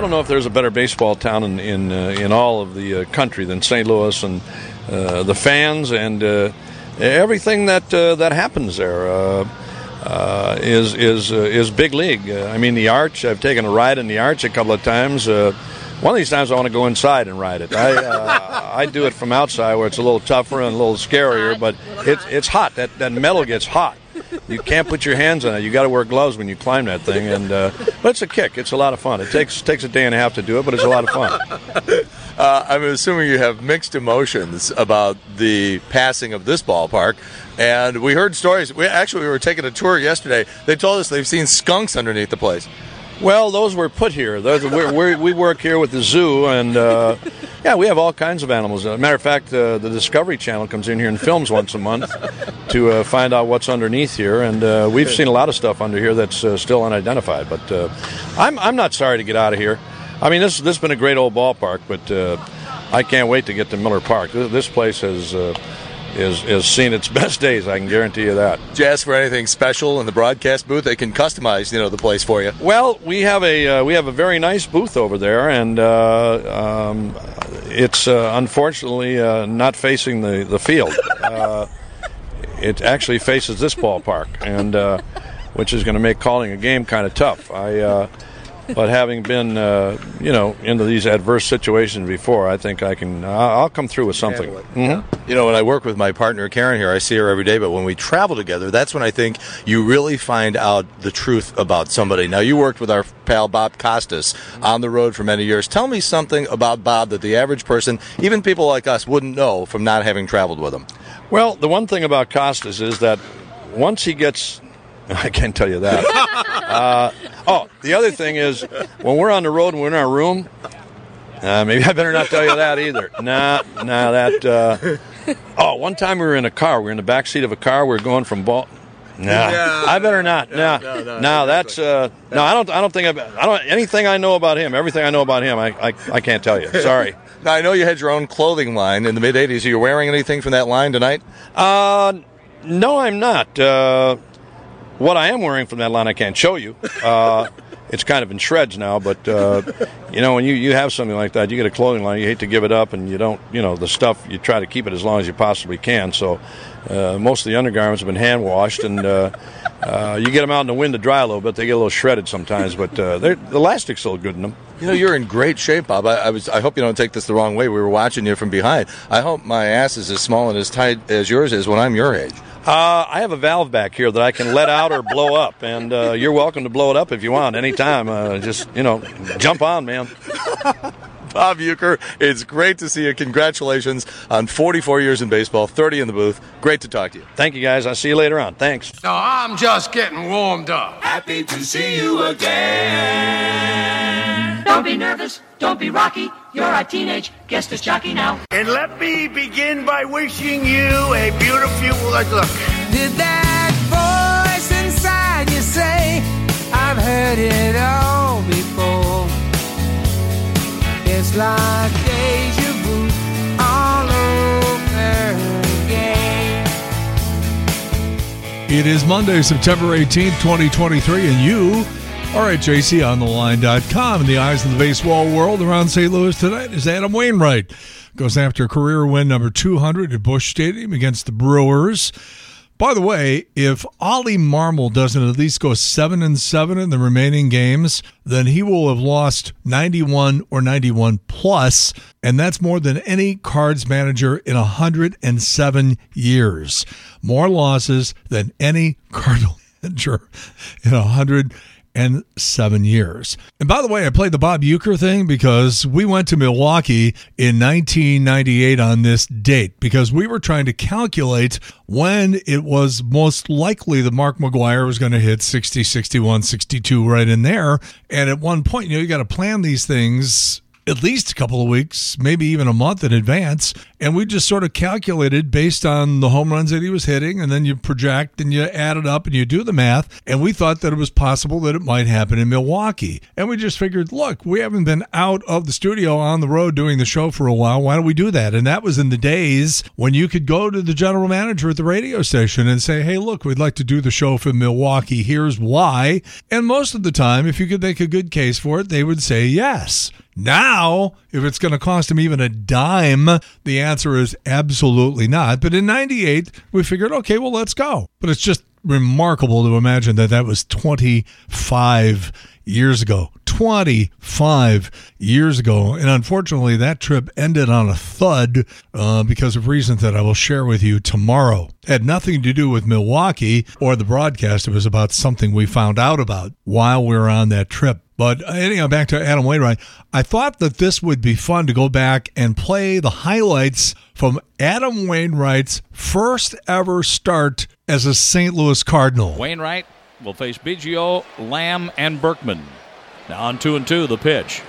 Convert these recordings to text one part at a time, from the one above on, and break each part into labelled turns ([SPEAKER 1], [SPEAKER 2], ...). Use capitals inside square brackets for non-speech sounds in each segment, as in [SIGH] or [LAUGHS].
[SPEAKER 1] I don't know if there's a better baseball town in in, uh, in all of the uh, country than St. Louis, and uh, the fans and uh, everything that uh, that happens there uh, uh, is is uh, is big league. Uh, I mean, the Arch. I've taken a ride in the Arch a couple of times. Uh, one of these times, I want to go inside and ride it. I uh, I do it from outside, where it's a little tougher and a little scarier, but it's it's hot. That that metal gets hot. You can't put your hands on it. You got to wear gloves when you climb that thing, and uh, but it's a kick. It's a lot of fun. It takes takes a day and a half to do it, but it's a lot of fun. [LAUGHS]
[SPEAKER 2] Uh, I'm assuming you have mixed emotions about the passing of this ballpark. And we heard stories. We actually we were taking a tour yesterday. They told us they've seen skunks underneath the place.
[SPEAKER 1] Well, those were put here. Those, we're, we're, we work here with the zoo, and uh, yeah, we have all kinds of animals. As a matter of fact, uh, the Discovery Channel comes in here and films once a month to uh, find out what's underneath here, and uh, we've seen a lot of stuff under here that's uh, still unidentified. But uh, I'm I'm not sorry to get out of here. I mean, this this has been a great old ballpark, but uh, I can't wait to get to Miller Park. This, this place has. Uh, is, is seen its [LAUGHS] best days. I can guarantee you that.
[SPEAKER 2] Did you ask for anything special in the broadcast booth? They can customize, you know, the place for you.
[SPEAKER 1] Well, we have a uh, we have a very nice booth over there, and uh, um, it's uh, unfortunately uh, not facing the the field. Uh, it actually faces this ballpark, and uh, which is going to make calling a game kind of tough. I. But having been, uh, you know, into these adverse situations before, I think I can. I'll come through with something. Mhm.
[SPEAKER 2] You know, when I work with my partner Karen here, I see her every day, but when we travel together, that's when I think you really find out the truth about somebody. Now, you worked with our pal Bob Costas on the road for many years. Tell me something about Bob that the average person, even people like us, wouldn't know from not having traveled with him.
[SPEAKER 1] Well, the one thing about Costas is that once he gets, [LAUGHS] I can't tell you that. [LAUGHS] uh, oh, the other thing is when we're on the road and we're in our room. Uh, maybe I better not tell you that either. Nah, nah, that. Uh, oh, one time we were in a car. We were in the back seat of a car. We were going from Bal. Nah,
[SPEAKER 2] Yeah.
[SPEAKER 1] I better not. Nah,
[SPEAKER 2] no, no,
[SPEAKER 1] no, that's. Uh, no, I don't. I don't think. I, I don't. Anything I know about him, everything I know about him, I, I, I can't tell you. Sorry. [LAUGHS]
[SPEAKER 2] Now, I know you had your own clothing line in the mid 80s. Are you wearing anything from that line tonight?
[SPEAKER 1] Uh, no, I'm not. Uh, what I am wearing from that line, I can't show you. Uh, it's kind of in shreds now, but uh, you know, when you, you have something like that, you get a clothing line, you hate to give it up, and you don't, you know, the stuff you try to keep it as long as you possibly can. So uh, most of the undergarments have been hand washed, and uh, uh, you get them out in the wind to dry a little bit. They get a little shredded sometimes, but uh, the elastic's still good in them.
[SPEAKER 2] You know, you're in great shape, Bob. I, I was. I hope you don't take this the wrong way. We were watching you from behind. I hope my ass is as small and as tight as yours is when I'm your age.
[SPEAKER 1] Uh, I have a valve back here that I can let out or blow up, and uh, you're welcome to blow it up if you want anytime. Uh, just you know, jump on, man. [LAUGHS]
[SPEAKER 2] Bob Uecker, it's great to see you. Congratulations on 44 years in baseball, 30 in the booth. Great to talk to you.
[SPEAKER 1] Thank you, guys. I'll see you later on. Thanks.
[SPEAKER 3] No, I'm just getting warmed up.
[SPEAKER 4] Happy to see you again.
[SPEAKER 5] Don't be nervous. Don't be rocky. You're a teenage guest is jockey now.
[SPEAKER 6] And let me begin by wishing you a beautiful look.
[SPEAKER 7] Did that voice inside you say, I've heard it all before? It's like deja vu all over again.
[SPEAKER 8] It is Monday, September 18th, 2023, and you are at jcontheline.com. In the eyes of the baseball world around St. Louis tonight is Adam Wainwright. Goes after career win number 200 at Busch Stadium against the Brewers. By the way, if Oli Marmol doesn't at least go 7 and 7 in the remaining games, then he will have lost 91 or 91 plus, and that's more than any Cards manager in 107 years. More losses than any [LAUGHS] Cardinal manager in 107 years. And by the way, I played the Bob Uecker thing because we went to Milwaukee in 1998 on this date because we were trying to calculate when it was most likely that Mark McGwire was going to hit 60, 61, 62 right in there. And at one point, you know, you got to plan these things at least a couple of weeks, maybe even a month in advance. And we just sort of calculated based on the home runs that he was hitting. And then you project and you add it up and you do the math. And we thought that it was possible that it might happen in Milwaukee. And we just figured, look, we haven't been out of the studio on the road doing the show for a while. Why don't we do that? And that was in the days when you could go to the general manager at the radio station and say, hey, look, we'd like to do the show from Milwaukee. Here's why. And most of the time, if you could make a good case for it, they would say yes. Now, if it's going to cost him even a dime, the answer is absolutely not. But in 98, we figured, okay, well, let's go. But it's just remarkable to imagine that that was 25 years ago. 25 years ago. And unfortunately, that trip ended on a thud uh, because of reasons that I will share with you tomorrow. It had nothing to do with Milwaukee or the broadcast. It was about something we found out about while we were on that trip. But anyhow, back to Adam Wainwright. I thought that this would be fun to go back and play the highlights from Adam Wainwright's first ever start as a St. Louis Cardinal.
[SPEAKER 9] Wainwright will face Biggio, Lamb, and Berkman. Now on two and two, the pitch.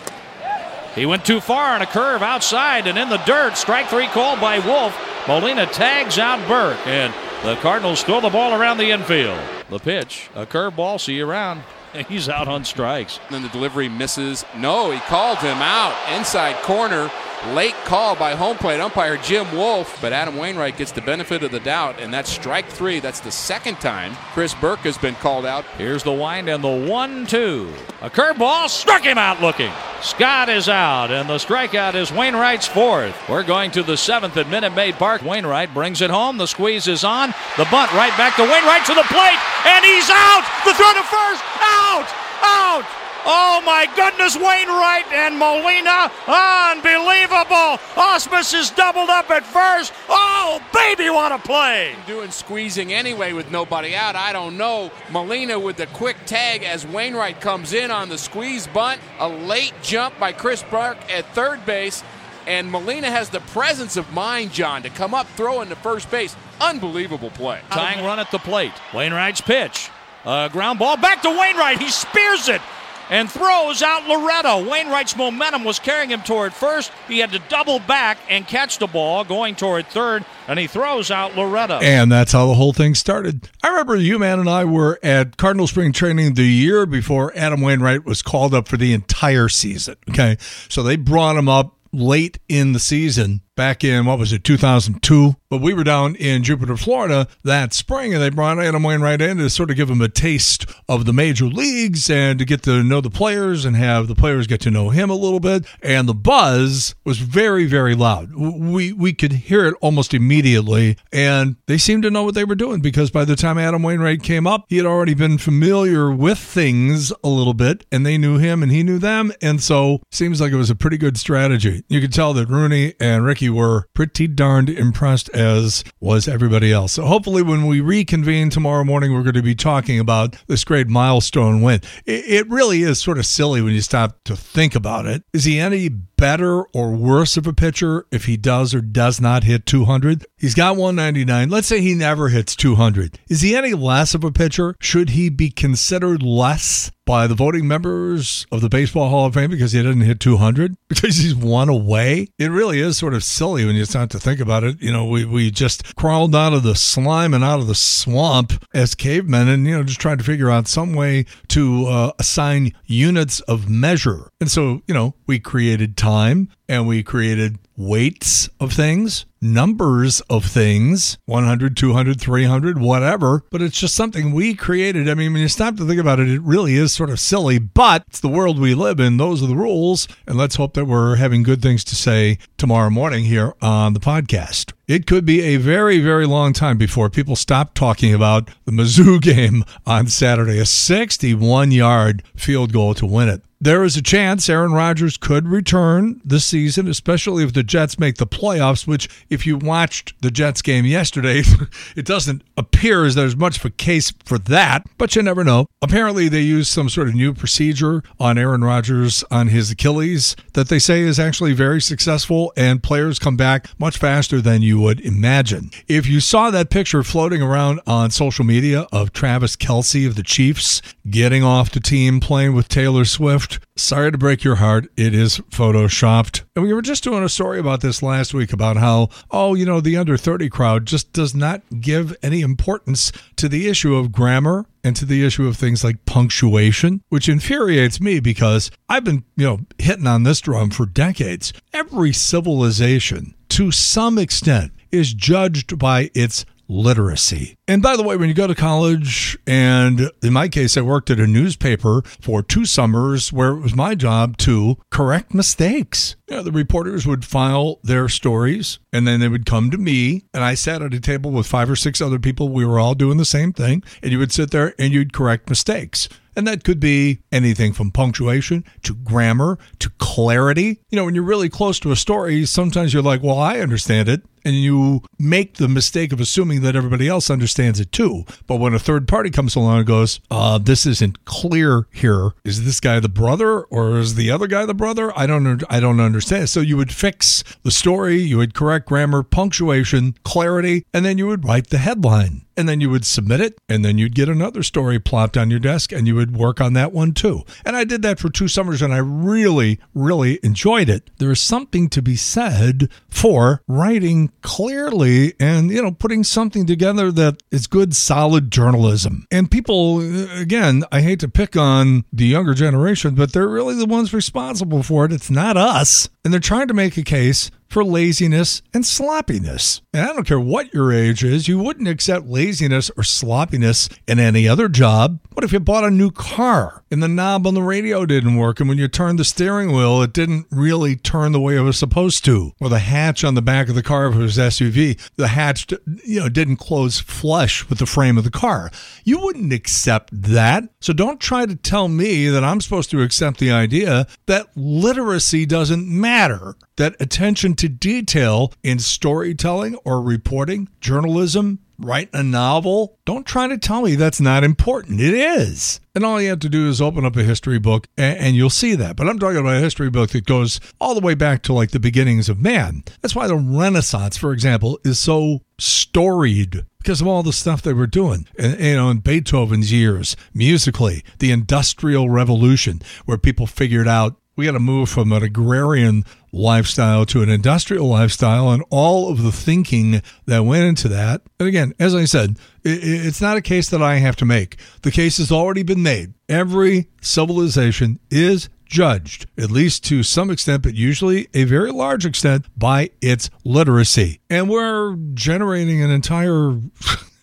[SPEAKER 9] He went too far on a curve outside and in the dirt. Strike three called by Wolf. Molina tags out Burke, and the Cardinals throw the ball around the infield. The pitch, a curveball. See you around. [LAUGHS] He's out on strikes.
[SPEAKER 10] Then the delivery misses. No, he called him out. Inside corner. Late call by home plate umpire Jim Wolf, but Adam Wainwright gets the benefit of the doubt, and that's strike three. That's the second time Chris Burke has been called out.
[SPEAKER 9] Here's the wind and the one two. A curveball struck him out looking. Scott is out, and the strikeout is Wainwright's fourth. We're going to the seventh at Minute Maid Park. Wainwright brings it home. The squeeze is on. The bunt right back to Wainwright to the plate, and he's out. The throw to first. Out. Out. Oh my goodness, Wainwright and Molina. Unbelievable. Ausmus is doubled up at first. Oh, baby, what a play.
[SPEAKER 10] Doing squeezing anyway with nobody out. I don't know. Molina with the quick tag as Wainwright comes in on the squeeze bunt. A late jump by Chris Burke at third base. And Molina has the presence of mind, John, to come up throwing to first base. Unbelievable play.
[SPEAKER 9] Tying run at the plate. Wainwright's pitch. Uh, ground ball back to Wainwright. He spears it and throws out Loretta. Wainwright's momentum was carrying him toward first. He had to double back and catch the ball going toward third, and he throws out Loretta.
[SPEAKER 8] And that's how the whole thing started. I remember you, man, and I were at Cardinal Spring Training the year before Adam Wainwright was called up for the entire season. Okay. So they brought him up late in the season back in what was it 2002 but we were down in jupiter florida that spring and they brought adam wainwright in to sort of give him a taste of the major leagues and to get to know the players and have the players get to know him a little bit. And the buzz was very very loud. We we could hear it almost immediately and they seemed to know what they were doing because by the time adam wainwright came up he had already been familiar with things a little bit and they knew him and he knew them. And so seems like it was a pretty good strategy. You could tell that rooney and ricky were pretty darned impressed, as was everybody else. So hopefully, when we reconvene tomorrow morning, we're going to be talking about this great milestone win. It really is sort of silly when you stop to think about it. Is he any better or worse of a pitcher if he does or does not hit 200? He's got 199. Let's say he never hits 200. Is he any less of a pitcher? Should he be considered less by the voting members of the Baseball Hall of Fame because he didn't hit 200 [LAUGHS] because he's one away. It really is sort of silly when you start to think about it. You know, we, we just crawled out of the slime and out of the swamp as cavemen and, you know, just trying to figure out some way to uh, assign units of measure. And so, you know, we created time and we created weights of things, numbers of things 100, 200, 300, whatever. But it's just something we created. I mean, when you stop to think about it, it really is sort of silly, but it's the world we live in. Those are the rules. And let's hope that we're having good things to say tomorrow morning here on the podcast. It could be a very, very long time before people stop talking about the Mizzou [LAUGHS] game on Saturday, a 61 yard field goal to win it there is a chance Aaron Rodgers could return this season, especially if the Jets make the playoffs, which, if you watched the Jets game yesterday, [LAUGHS] it doesn't appear as there's much of a case for that, but you never know. Apparently, they used some sort of new procedure on Aaron Rodgers on his Achilles that they say is actually very successful, and players come back much faster than you would imagine. If you saw that picture floating around on social media of Travis Kelce of the Chiefs getting off the team playing with Taylor Swift. Sorry to break your heart. It is photoshopped. And we were just doing a story about this last week about how, oh, you know, the under 30 crowd just does not give any importance to the issue of grammar and to the issue of things like punctuation, which infuriates me because I've been, you know, hitting on this drum for decades. Every civilization, to some extent, is judged by its literacy. And by the way, when you go to college, and in my case, I worked at a newspaper for two summers where it was my job to correct mistakes. You know, the reporters would file their stories and then they would come to me, and I sat at a table with five or six other people. We were all doing the same thing, and you would sit there and you'd correct mistakes. And that could be anything from punctuation to grammar to clarity. You know, when you're really close to a story, sometimes you're like, well, I understand it. And you make the mistake of assuming that everybody else understands it too. But when a third party comes along and goes, uh, this isn't clear here. Is this guy the brother or is the other guy the brother? I don't, I don't understand. So you would fix the story, you would correct grammar, punctuation, clarity, and then you would write the headline and then you would submit it and then you'd get another story plopped on your desk and you would work on that one too. And I did that for two summers and I really, really enjoyed it. There is something to be said for writing clearly and, you know, putting something together that is good, solid journalism. And people, again, I hate to pick on the younger generation, but they're really the ones responsible for it. It's not us. And they're trying to make a case for laziness and sloppiness. And I don't care what your age is, you wouldn't accept laziness or sloppiness in any other job. What if you bought a new car and the knob on the radio didn't work and when you turned the steering wheel it didn't really turn the way it was supposed to? Or the hatch on the back of the car if it was SUV, the hatch you know didn't close flush with the frame of the car. You wouldn't accept that. So don't try to tell me that I'm supposed to accept the idea that literacy doesn't matter, that attention to detail in storytelling or reporting, journalism, writing a novel, don't try to tell me that's not important. It is. And all you have to do is open up a history book and, and, you'll see that. But I'm talking about a history book that goes all the way back to like the beginnings of man. That's why the Renaissance, for example, is so storied because of all the stuff they were doing. And, you know, in Beethoven's years, musically, the Industrial Revolution, where people figured out we got to move from an agrarian lifestyle to an industrial lifestyle and all of the thinking that went into that. And again, as I said, it's not a case that I have to make. The case has already been made. Every civilization is judged, at least to some extent, but usually a very large extent, by its literacy. And we're generating an entire.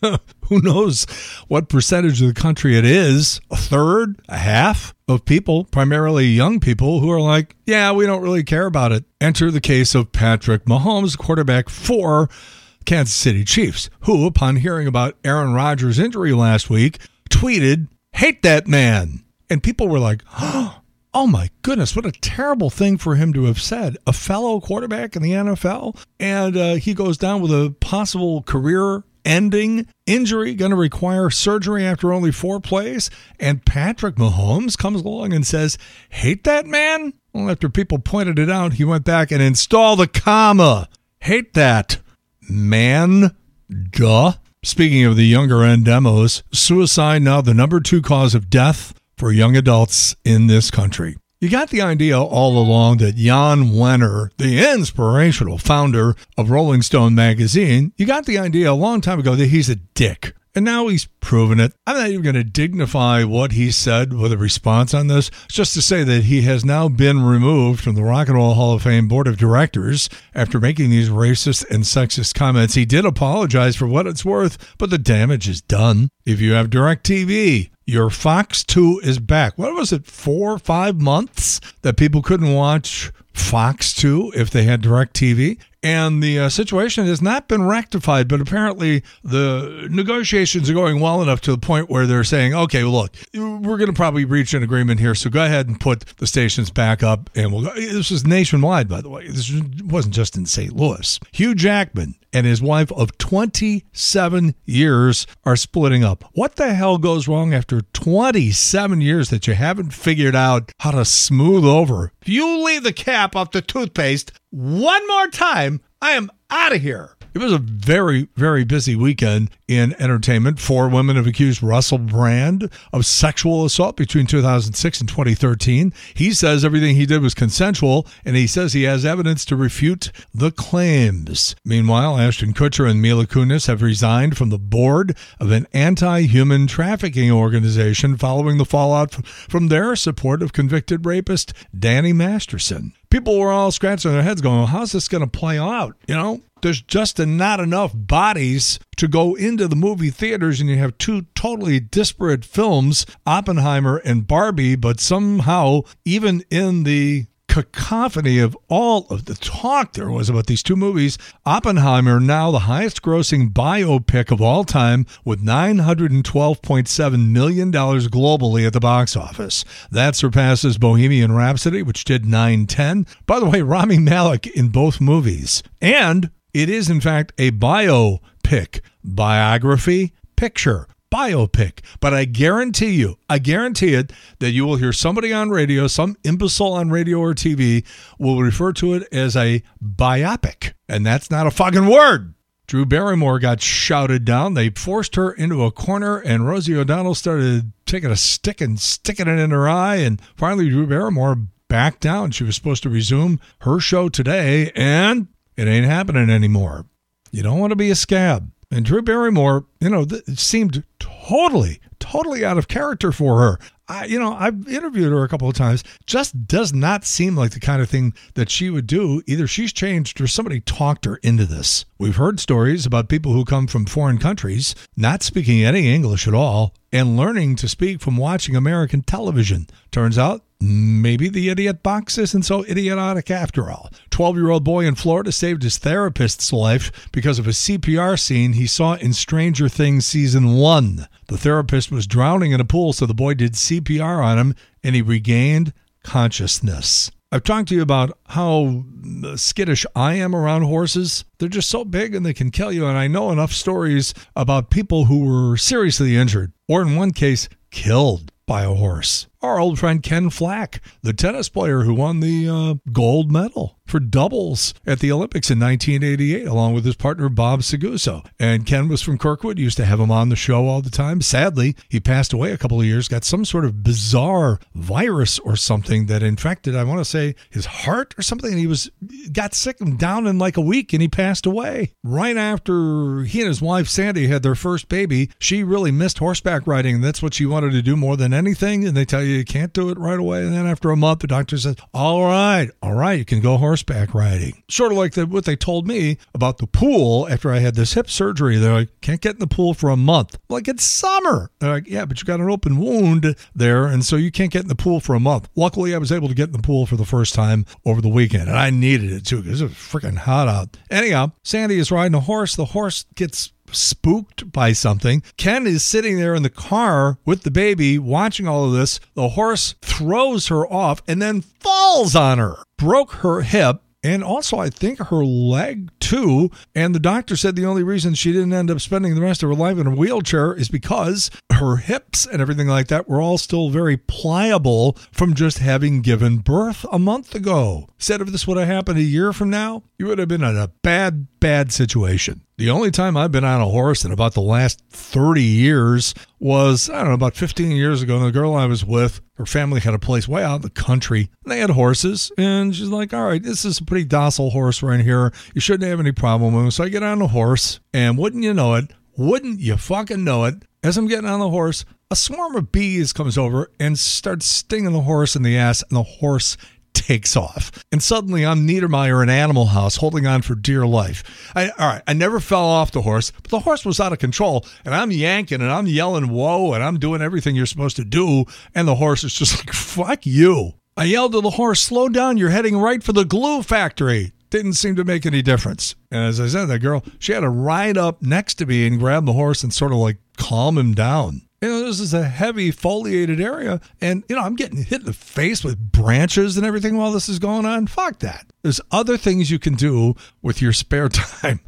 [SPEAKER 8] [LAUGHS] who knows what percentage of the country it is a third, a half of people, primarily young people, who are like, yeah, we don't really care about it. Enter the case of Patrick Mahomes, quarterback for Kansas City Chiefs, who, upon hearing about Aaron Rodgers' injury last week, tweeted, hate that man. And people were like, Oh my goodness, what a terrible thing for him to have said. A fellow quarterback in the NFL, and uh, he goes down with a possible career ending injury, going to require surgery after only four plays. And Patrick Mahomes comes along and says, Hate that man? Well, after people pointed it out, he went back and installed a comma. Hate that man. Duh. Speaking of the younger end demos, suicide now the number two cause of death for young adults in this country. You got the idea all along that Jan Wenner, the inspirational founder of Rolling Stone magazine, you got the idea a long time ago that he's a dick. And now he's proven it. I'm not even going to dignify what he said with a response on this. It's just to say that he has now been removed from the Rock and Roll Hall of Fame Board of Directors after making these racist and sexist comments. He did apologize for what it's worth, but the damage is done. If you have DirecTV, your Fox 2 is back. What was it, four or five months that people couldn't watch Fox 2 if they had DirecTV? And the uh, situation has not been rectified, but apparently the negotiations are going well enough to the point where they're saying, okay, look, we're going to probably reach an agreement here. So go ahead and put the stations back up. And we'll go. This was nationwide, by the way. This wasn't just in St. Louis. Hugh Jackman and his wife of 27 years are splitting up. What the hell goes wrong after 27 years that you haven't figured out how to smooth over? If you leave the cap off the toothpaste one more time, I am out of here. It was a very, very busy weekend in entertainment. Four women have accused Russell Brand of sexual assault between 2006 and 2013. He says everything he did was consensual, and he says he has evidence to refute the claims. Meanwhile, Ashton Kutcher and Mila Kunis have resigned from the board of an anti human trafficking organization following the fallout from their support of convicted rapist Danny Masterson. People were all scratching their heads going, how's this going to play out? You know, there's just not enough bodies to go into the movie theaters, and you have two totally disparate films, Oppenheimer and Barbie, but somehow, even in the cacophony of all of the talk there was about these two movies. Oppenheimer, now the highest grossing biopic of all time, with $912.7 million globally at the box office. That surpasses Bohemian Rhapsody, which did 910. By the way, Rami Malek in both movies. And it is, in fact, a biopic, biography, picture biopic. But I guarantee you, I guarantee it, that you will hear somebody on radio, some imbecile on radio or TV, will refer to it as a biopic. And that's not a fucking word. Drew Barrymore got shouted down. They forced her into a corner, and Rosie O'Donnell started taking a stick and sticking it in her eye. And finally, Drew Barrymore backed down. She was supposed to resume her show today, and it ain't happening anymore. You don't want to be a scab. And Drew Barrymore, you know, th- seemed totally, totally out of character for her. I, you know, I've interviewed her a couple of times. Just does not seem like the kind of thing that she would do. Either she's changed or somebody talked her into this. We've heard stories about people who come from foreign countries not speaking any English at all and learning to speak from watching American television. Turns out Maybe the idiot box isn't so idiotic after all. 12 year old boy in Florida saved his therapist's life because of a CPR scene he saw in Stranger Things Season 1. The therapist was drowning in a pool, so the boy did CPR on him and he regained consciousness. I've talked to you about how skittish I am around horses. They're just so big and they can kill you. And I know enough stories about people who were seriously injured, or in one case, killed by a horse. Our old friend Ken Flach, the tennis player who won the uh, gold medal for doubles at the Olympics in 1988, along with his partner Bob Seguso. And Ken was from Kirkwood, used to have him on the show all the time. Sadly, he passed away a couple of years, got some sort of bizarre virus or something that infected, I want to say, his heart or something. And he was got sick and down in like a week and he passed away. Right after he and his wife Sandy had their first baby, she really missed horseback riding. That's what she wanted to do more than anything. And they tell you you can't do it right away. And then after a month, the doctor says, All right, all right, you can go horseback riding. Sort of like the, what they told me about the pool after I had this hip surgery. They're like, can't get in the pool for a month. I'm like, it's summer. They're like, yeah, but you got an open wound there. And so you can't get in the pool for a month. Luckily, I was able to get in the pool for the first time over the weekend. And I needed it too because it was freaking hot out. Anyhow, Sandy is riding a horse. The horse gets spooked by something. Ken is sitting there in the car with the baby watching all of this. The horse throws her off and then falls on her, broke her hip. And also, I think her leg too. And the doctor said the only reason she didn't end up spending the rest of her life in a wheelchair is because her hips and everything like that were all still very pliable from just having given birth a month ago. Said if this would have happened a year from now, you would have been in a bad, bad situation. The only time I've been on a horse in about the last 30 years was, I don't know, about 15 years ago. And the girl I was with, her family had a place way out in the country. And they had horses. And she's like, all right, this is a pretty docile horse right here. You shouldn't have any problem with him. So I get on the horse. And wouldn't you know it, wouldn't you fucking know it, as I'm getting on the horse, a swarm of bees comes over and starts stinging the horse in the ass. And the horse takes off. And suddenly I'm Niedermeyer in Animal House holding on for dear life. I, all right, I never fell off the horse, but the horse was out of control. And I'm yanking and I'm yelling, whoa, and I'm doing everything you're supposed to do. And the horse is just [LAUGHS] like, fuck you. I yelled to the horse, slow down, you're heading right for the glue factory. Didn't seem to make any difference. And as I said, that girl, she had to ride up next to me and grab the horse and sort of like calm him down. You know, this is a heavy foliated area, and you know, I'm getting hit in the face with branches and everything while this is going on. Fuck that. There's other things you can do with your spare [LAUGHS] time.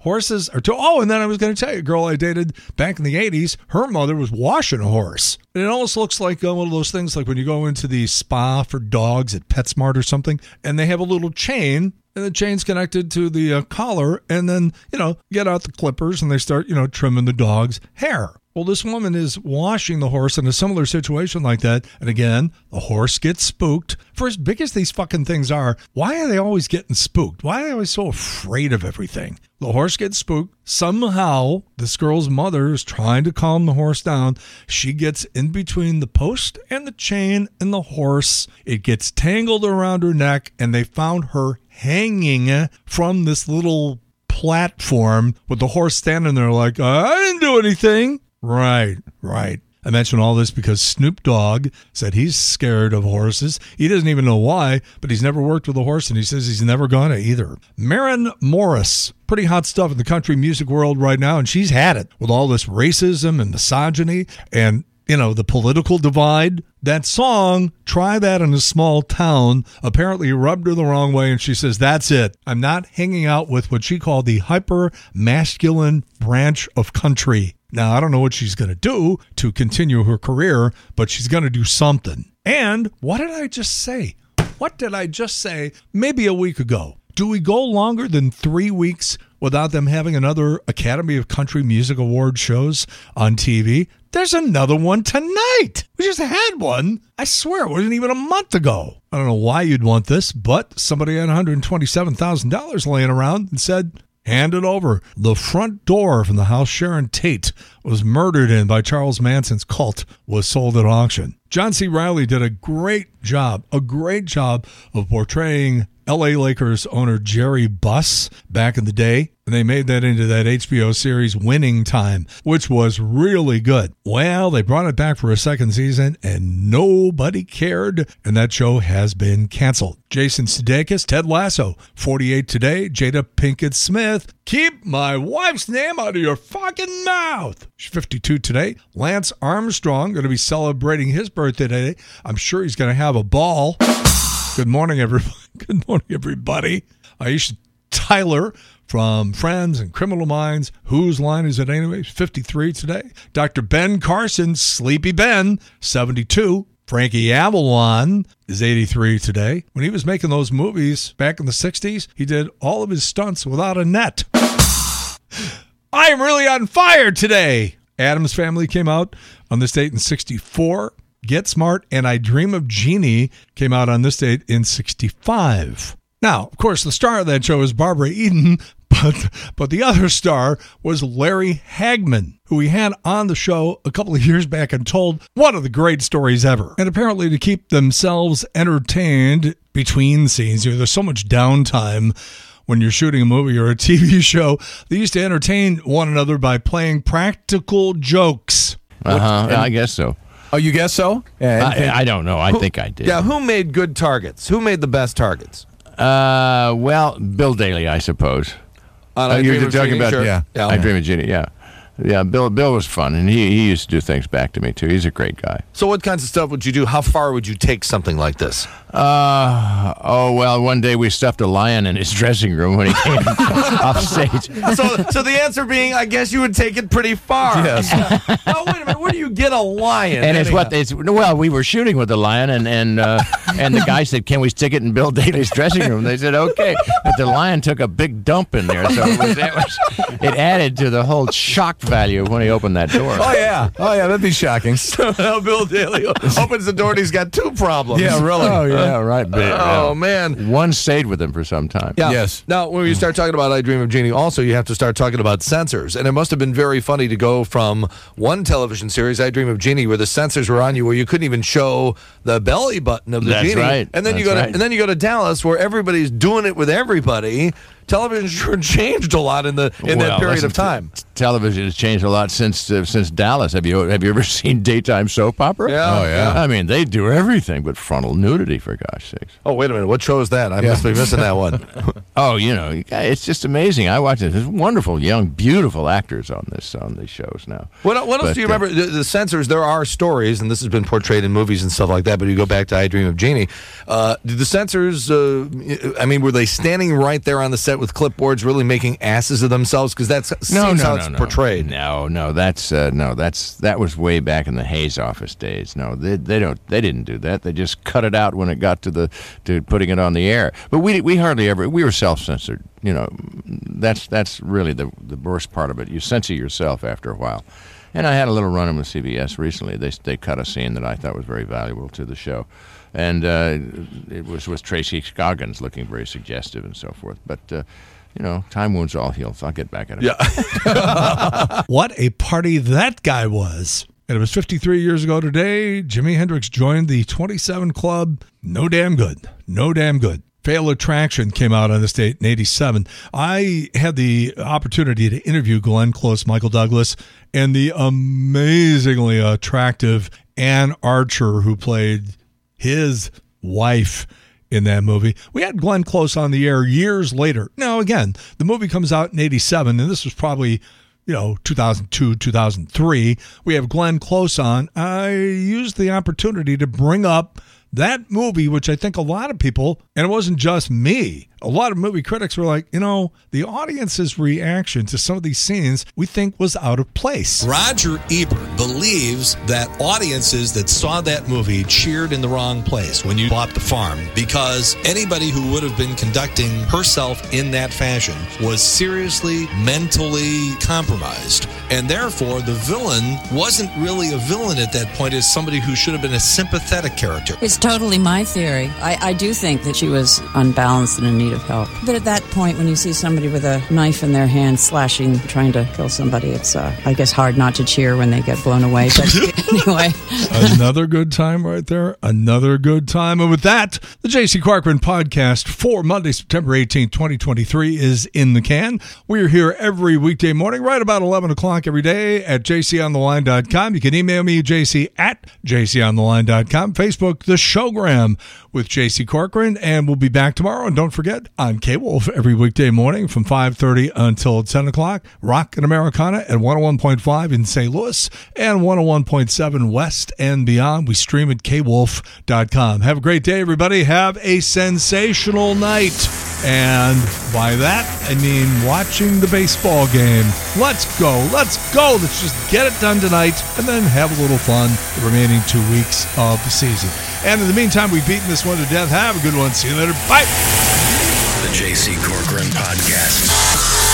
[SPEAKER 8] Horses are too. Oh, and then I was going to tell you, a girl I dated back in the 80s, her mother was washing a horse. And it almost looks like uh, one of those things like when you go into the spa for dogs at PetSmart or something, and they have a little chain and the chain's connected to the uh, collar, and then you know get out the clippers and they start you know trimming the dog's hair. Well, this woman is washing the horse in a similar situation like that. And again, the horse gets spooked. For as big as these fucking things are, why are they always getting spooked? Why are they always so afraid of everything? The horse gets spooked. Somehow, this girl's mother is trying to calm the horse down. She gets in between the post and the chain and the horse. It gets tangled around her neck, and they found her hanging from this little platform with the horse standing there like, I didn't do anything. Right, right. I mention all this because Snoop Dogg said he's scared of horses. He doesn't even know why, but he's never worked with a horse and he says he's never gonna either. Maren Morris, pretty hot stuff in the country music world right now, and she's had it with all this racism and misogyny and you know, the political divide. That song, Try That in a Small Town, apparently rubbed her the wrong way. And she says, That's it. I'm not hanging out with what she called the hyper masculine branch of country. Now, I don't know what she's going to do to continue her career, but she's going to do something. And what did I just say? What did I just say maybe a week ago? Do we go longer than three weeks without them having another Academy of Country Music Award shows on TV? There's another one tonight. We just had one. I swear it wasn't even a month ago. I don't know why you'd want this, but somebody had $127,000 laying around and said, Hand it over. The front door from the house Sharon Tate was murdered in by Charles Manson's cult was sold at auction. John C. Reilly did a great job, a great job of portraying LA Lakers owner Jerry Buss back in the day. And they made that into that HBO series Winning Time, which was really good. Well, they brought it back for a second season and nobody cared. And that show has been canceled. Jason Sudeikis, Ted Lasso, 48 today, Jada Pinkett Smith. Keep my wife's name out of your fucking mouth. She's 52 today. Lance Armstrong going to be celebrating his birthday today. I'm sure he's going to have a ball. Good morning, everybody. [LAUGHS] Good morning, everybody. Aisha Tyler from Friends and Criminal Minds. Whose line is it anyway? 53 today. Dr. Ben Carson, Sleepy Ben, 72. Frankie Avalon is 83 today. When he was making those movies back in the 60s, he did all of his stunts without a net. I am really on fire today. Addams Family came out on this date in 64. Get Smart and I Dream of Jeannie came out on this date in 65. Now, of course, the star of that show is Barbara Eden, but but the other star was Larry Hagman, who we had on the show a couple of years back and told one of the great stories ever. And apparently, to keep themselves entertained between scenes, you know, there's so much downtime when you're shooting a movie or a TV [LAUGHS] show. They used to entertain one another by playing practical jokes.
[SPEAKER 11] Uh huh. Yeah, I guess so.
[SPEAKER 2] Oh, you guess so?
[SPEAKER 11] Yeah, I, I don't know. I
[SPEAKER 2] Who-
[SPEAKER 11] think I did.
[SPEAKER 2] Yeah, who made good targets? Who made the best targets?
[SPEAKER 11] Uh, well, Bill Daily, I suppose.
[SPEAKER 2] On I oh,
[SPEAKER 11] you're
[SPEAKER 2] Dream
[SPEAKER 11] talking
[SPEAKER 2] Jeannie?
[SPEAKER 11] about
[SPEAKER 2] Sure.
[SPEAKER 11] yeah.
[SPEAKER 2] Yeah.
[SPEAKER 11] I Dream of Jeannie. Yeah, yeah. Bill Bill was fun, and he he used to do things back to me too. He's a great guy.
[SPEAKER 2] So, what kinds of stuff would you do? How far would you take something like this?
[SPEAKER 11] Uh oh. Well, one day we stuffed a lion in his [LAUGHS] dressing room when he came [LAUGHS] off stage.
[SPEAKER 2] so, so the answer being, I guess you would take it pretty far.
[SPEAKER 11] Yes. [LAUGHS]
[SPEAKER 2] oh, wait a minute. Where do you get a lion?
[SPEAKER 11] And it's what it's well, we were shooting with the lion, and and uh, and the guy said, "Can we stick it in Bill Daily's dressing room?" They said, "Okay," but the lion took a big dump in there, so it, was, it, was, it added to the whole shock value when he opened that door.
[SPEAKER 2] Oh yeah,
[SPEAKER 12] oh yeah, that'd be shocking. [LAUGHS]
[SPEAKER 2] So now Bill Daily opens the door and he's got two problems.
[SPEAKER 12] Yeah, really.
[SPEAKER 11] Oh yeah, right. But,
[SPEAKER 2] Oh man.
[SPEAKER 11] One stayed with him for some time.
[SPEAKER 2] Yeah.
[SPEAKER 12] Yes.
[SPEAKER 2] Now, when you start talking about I Dream of Jeannie, also you have to start talking about censors. And it must have been very funny to go from one television series, I Dream of Jeannie, where the censors were on you, where you couldn't even show the belly button of the
[SPEAKER 11] That's
[SPEAKER 2] genie.
[SPEAKER 11] right.
[SPEAKER 2] And then you go
[SPEAKER 11] That's
[SPEAKER 2] to
[SPEAKER 11] right.
[SPEAKER 2] and then you go to Dallas, where everybody's doing it with everybody. Television [LAUGHS] changed a lot in the in
[SPEAKER 11] Well,
[SPEAKER 2] that period of time.
[SPEAKER 11] television has changed a lot since uh, since Dallas. Have you have you ever [LAUGHS] seen daytime soap opera?
[SPEAKER 2] Yeah. Oh, yeah.
[SPEAKER 11] I mean, they do everything but frontal nudity for gosh sakes.
[SPEAKER 2] Oh wait a minute, what show is that? I must be missing that one. [LAUGHS]
[SPEAKER 11] Oh, you know, it's just amazing. I watch it. There's wonderful, young, beautiful actors on this on these shows now.
[SPEAKER 2] What, what else
[SPEAKER 11] But,
[SPEAKER 2] do you
[SPEAKER 11] uh,
[SPEAKER 2] remember? The, the censors, there are stories, and this has been portrayed in movies and stuff like that, but you go back to I Dream of Jeannie. Uh, did the censors, uh, I mean, were they standing right there on the set with clipboards, really making asses of themselves? Because that's
[SPEAKER 11] no, no,
[SPEAKER 2] how
[SPEAKER 11] no,
[SPEAKER 2] it's
[SPEAKER 11] no.
[SPEAKER 2] portrayed.
[SPEAKER 11] No, no, that's uh, no, that's that was way back in the Hays office days. No, they, they don't, they didn't do that. They just cut it out when it got to the to putting it on the air. But we we hardly ever we were self censored. You know, that's that's really the the worst part of it. You censor yourself after a while. And I had a little run-in with CBS recently. They they cut a scene that I thought was very valuable to the show, and uh, it was with Tracy Scoggins looking very suggestive and so forth. But uh, you know, time wounds all heal. So I'll get back at it.
[SPEAKER 2] Yeah. [LAUGHS]
[SPEAKER 8] what a party that guy was. And it was 53 years ago today. Jimi Hendrix joined the 27 Club. No damn good. No damn good. Fatal Attraction came out on this date in 87. I had the opportunity to interview Glenn Close, Michael Douglas, and the amazingly attractive Anne Archer, who played his wife in that movie. We had Glenn Close on the air years later. Now, again, the movie comes out in 87, and this was probably, you know, 2002, 2003. We have Glenn Close on. I used the opportunity to bring up that movie, which I think a lot of people, and it wasn't just me, a lot of movie critics were like, you know, the audience's reaction to some of these scenes we think was out of place.
[SPEAKER 12] Roger Ebert believes that audiences that saw that movie cheered in the wrong place when you bought the farm because anybody who would have been conducting herself in that fashion was seriously mentally compromised. And therefore, the villain wasn't really a villain at that point, as somebody who should have been a sympathetic character.
[SPEAKER 13] It's totally my theory. I, I do think that she was unbalanced and in need of help. But at that point, when you see somebody with a knife in their hand slashing, trying to kill somebody, it's, uh, I guess, hard not to cheer when they get blown away. But [LAUGHS] anyway.
[SPEAKER 8] Another good time right there. Another good time. And with that, the JC Corcoran podcast for Monday, September 18th, 2023 is in the can. We're here every weekday morning, right about 11 o'clock every day at jcontheline.com. You can email me, jc at jcontheline.com. Facebook, The Showgram with JC Corcoran. And we'll be back tomorrow. And don't forget, on K-Wolf every weekday morning from 5.30 until 10 o'clock, Rock and Americana at 101.5 in St. Louis and 101.7 West and beyond. We stream at kwolf.com. Have a great day, everybody. Have a sensational night. And by that, I mean watching the baseball game. Let's go. Let's go. Let's just get it done tonight and then have a little fun the remaining two weeks of the season. And in the meantime, we've beaten this one to death. Have a good one. See you later. Bye.
[SPEAKER 14] The JC Corcoran Podcast.